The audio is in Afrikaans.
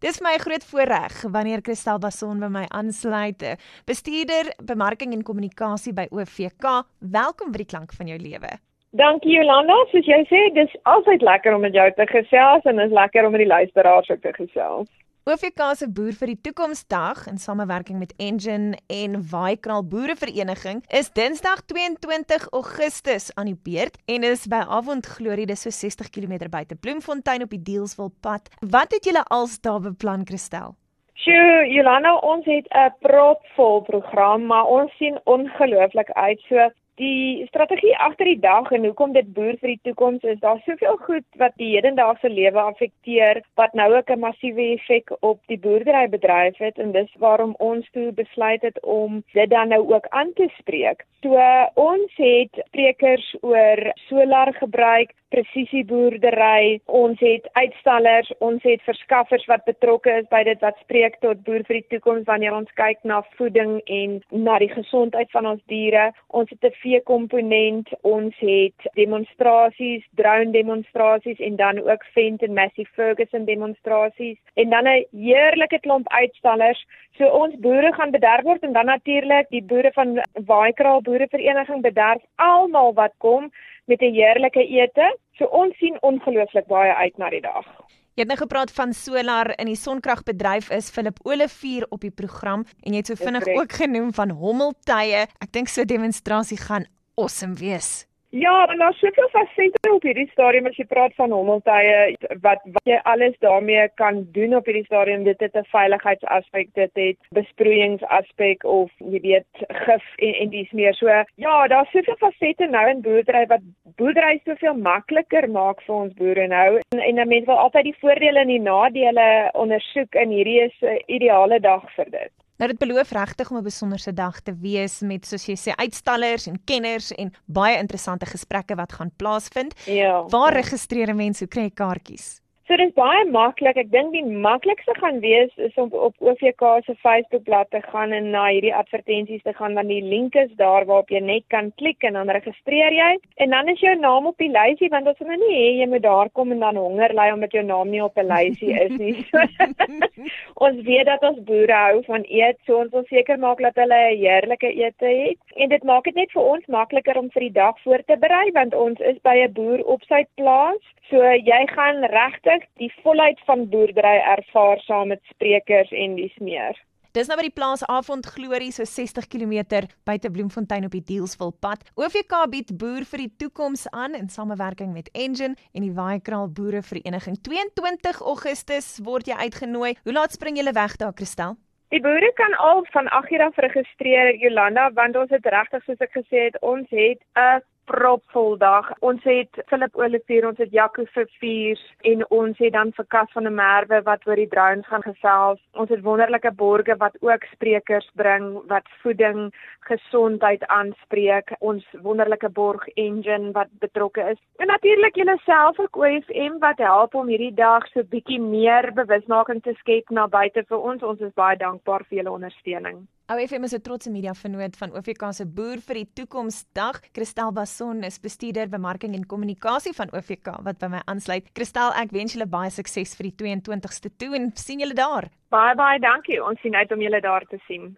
Dis vir my 'n groot voorreg wanneer Christel Bason by my aansluit, bestuurder bemarking en kommunikasie by OVK. Welkom by die klank van jou lewe. Dankie Jolanda, soos jy sê, dis altyd lekker om met jou te gesels en dit is lekker om met die luisteraars ook te gesels. OVK se Boer vir die Toekomsdag in samewerking met Engine en Waaikraal Boerevereniging is Dinsdag 22 Augustus aan die beurt en is by Avond Glorie dis so 60 km buite Bloemfontein op die Deelswil pad. Wat het julle als daar beplan Christel? Sjoe, Jolanda, ons het 'n propvol program, maar ons sien ongelooflik uit. So die strategie agter die dag en hoekom dit boer vir die toekoms is, daar's soveel goed wat die hedendaagse lewe affekteer wat nou ook 'n massiewe effek op die boerderybedryf het en dis waarom ons toe besluit het om dit dan nou ook aan te spreek. So ons het sprekers oor solar gebruik, presisieboerdery, ons het uitstallers, ons het verskaffers wat betrokke is by dit wat spreek tot boer vir die toekoms wanneer ons kyk na voeding en na die gesondheid van ons diere. Ons het 'n vee-komponent, ons het demonstrasies, drone demonstrasies en dan ook Fendt en Massey Ferguson demonstrasies en dan 'n heerlike klomp uitstallers. So ons boere gaan bederf word en dan natuurlik die boere van Waaikraal Boerevereniging bederf almal wat kom met 'n heerlike ete. So ons sien ongelooflik baie uit na die dag. Jy het nou gepraat van solar in die sonkragbedryf is Philip Olivier op die program en jy het so vinnig ook genoem van hommeltuie. Ek dink so 'n demonstrasie gaan awesome wees. Ja, en daar's soveel fasette op hierdie stadium as jy praat van hommeltuie wat wat jy alles daarmee kan doen op hierdie stadium. Dit het 'n veiligheidsaspek, dit het besproeiingsaspek of jy weet gif en en dis meer so. Ja, daar's soveel fasette nou in boerdery wat boerdery soveel makliker maak vir ons boere nou. En en mense wil altyd die voordele en die nadele ondersoek en hierdie is 'n ideale dag vir dit. Nou dit beloof regtig om 'n besonderse dag te wees met soos jy sê uitstallers en kenners en baie interessante gesprekke wat gaan plaasvind. Ja. Waar registreer mense? Hoe kry jy kaartjies? So dis baie maklik. Ek dink die maklikste gaan wees is om op OVK se Facebookblad te gaan en na hierdie advertensies te gaan want die link is daar waarop jy net kan klik en dan registreer jy en dan is jou naam op die lysie want ons wil nou nie hê jy moet daar kom en dan honger ly omdat jou naam nie op 'n lysie is nie. ons weet dat ons boere hou van eet, so ons wil seker maak dat hulle 'n heerlike ete het en dit maak dit net vir ons makliker om vir die dag voor te berei want ons is by 'n boer op sy plaas. So jy gaan regtig regtig die volheid van boerdery ervaar saam met sprekers en dis meer. Dis nou by die plaas Avond Glorie so 60 km buite Bloemfontein op die Deelsville pad. OVK bied boer vir die toekoms aan in samewerking met Engine en die Waaikraal Boerevereniging. 22 Augustus word jy uitgenooi. Hoe laat spring julle weg daar, Christel? Die boere kan al van 8 uur af registreer Jolanda want ons het regtig soos ek gesê het, ons het 'n propvol dag. Ons het Philip Olivier, ons het Jaco Verviers en ons het dan vir Kas van der Merwe wat oor die drones gaan gesels. Ons het wonderlike borge wat ook sprekers bring wat voeding, gesondheid aanspreek. Ons wonderlike borg engine wat betrokke is. En natuurlik julle self ook OFM wat help om hierdie dag so bietjie meer bewusmaking te skep na buite vir ons. Ons is baie dankbaar vir julle ondersteuning. OFM is 'n trotse media vernoot van OVK se Boer vir die Toekomsdag. Christel Bason is bestuurder bemarking en kommunikasie van OVK wat by my aansluit. Christel, ek wens julle baie sukses vir die 22ste toe en sien julle daar. Baie baie dankie. Ons sien uit om julle daar te sien.